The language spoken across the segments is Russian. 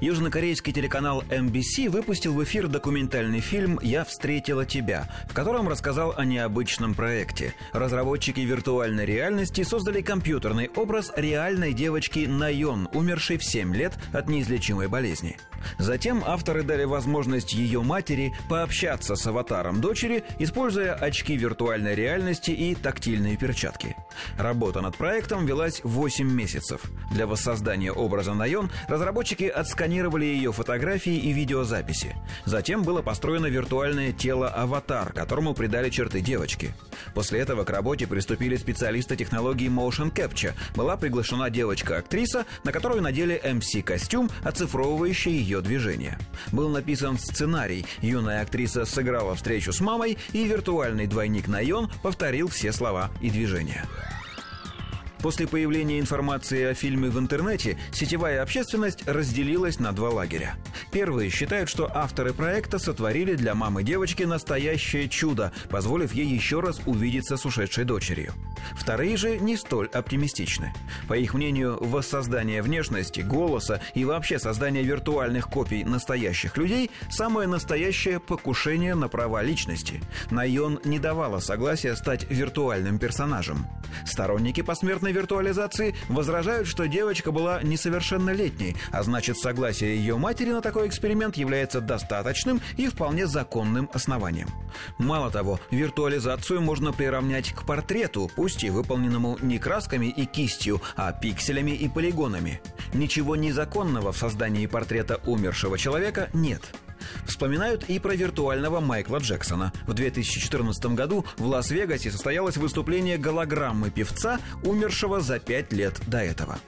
Южнокорейский телеканал MBC выпустил в эфир документальный фильм «Я встретила тебя», в котором рассказал о необычном проекте. Разработчики виртуальной реальности создали компьютерный образ реальной девочки Найон, умершей в 7 лет от неизлечимой болезни. Затем авторы дали возможность ее матери пообщаться с аватаром дочери, используя очки виртуальной реальности и тактильные перчатки. Работа над проектом велась 8 месяцев. Для воссоздания образа Найон разработчики отсканировали ее фотографии и видеозаписи. Затем было построено виртуальное тело аватар, которому придали черты девочки. После этого к работе приступили специалисты технологии Motion Capture. Была приглашена девочка-актриса, на которую надели MC-костюм, оцифровывающий ее движения. Был написан сценарий. Юная актриса сыграла встречу с мамой, и виртуальный двойник Найон повторил все слова и движения. После появления информации о фильме в интернете сетевая общественность разделилась на два лагеря. Первые считают, что авторы проекта сотворили для мамы девочки настоящее чудо, позволив ей еще раз увидеться с ушедшей дочерью. Вторые же не столь оптимистичны. По их мнению, воссоздание внешности, голоса и вообще создание виртуальных копий настоящих людей – самое настоящее покушение на права личности. Найон не давала согласия стать виртуальным персонажем. Сторонники посмертной виртуализации возражают, что девочка была несовершеннолетней, а значит согласие ее матери на такой эксперимент является достаточным и вполне законным основанием. Мало того, виртуализацию можно приравнять к портрету, пусть и выполненному не красками и кистью, а пикселями и полигонами. Ничего незаконного в создании портрета умершего человека нет – Вспоминают и про виртуального Майкла Джексона. В 2014 году в Лас-Вегасе состоялось выступление голограммы певца, умершего за пять лет до этого.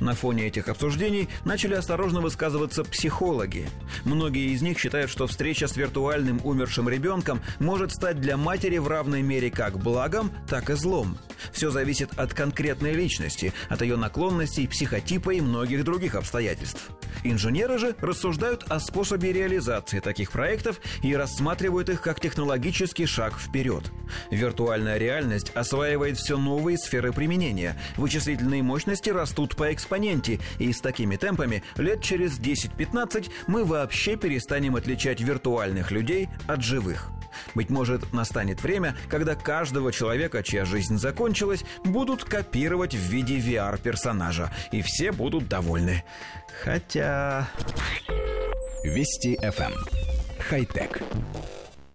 На фоне этих обсуждений начали осторожно высказываться психологи. Многие из них считают, что встреча с виртуальным умершим ребенком может стать для матери в равной мере как благом, так и злом. Все зависит от конкретной личности, от ее наклонностей, психотипа и многих других обстоятельств. Инженеры же рассуждают о способе реализации таких проектов и рассматривают их как технологический шаг вперед. Виртуальная реальность осваивает все новые сферы применения. Вычислительные мощности растут по экспоненте, и с такими темпами лет через 10-15 мы вообще перестанем отличать виртуальных людей от живых. Быть может, настанет время, когда каждого человека, чья жизнь закончилась, будут копировать в виде VR-персонажа, и все будут довольны. Хотя... Вести FM. Эм. Хай-тек.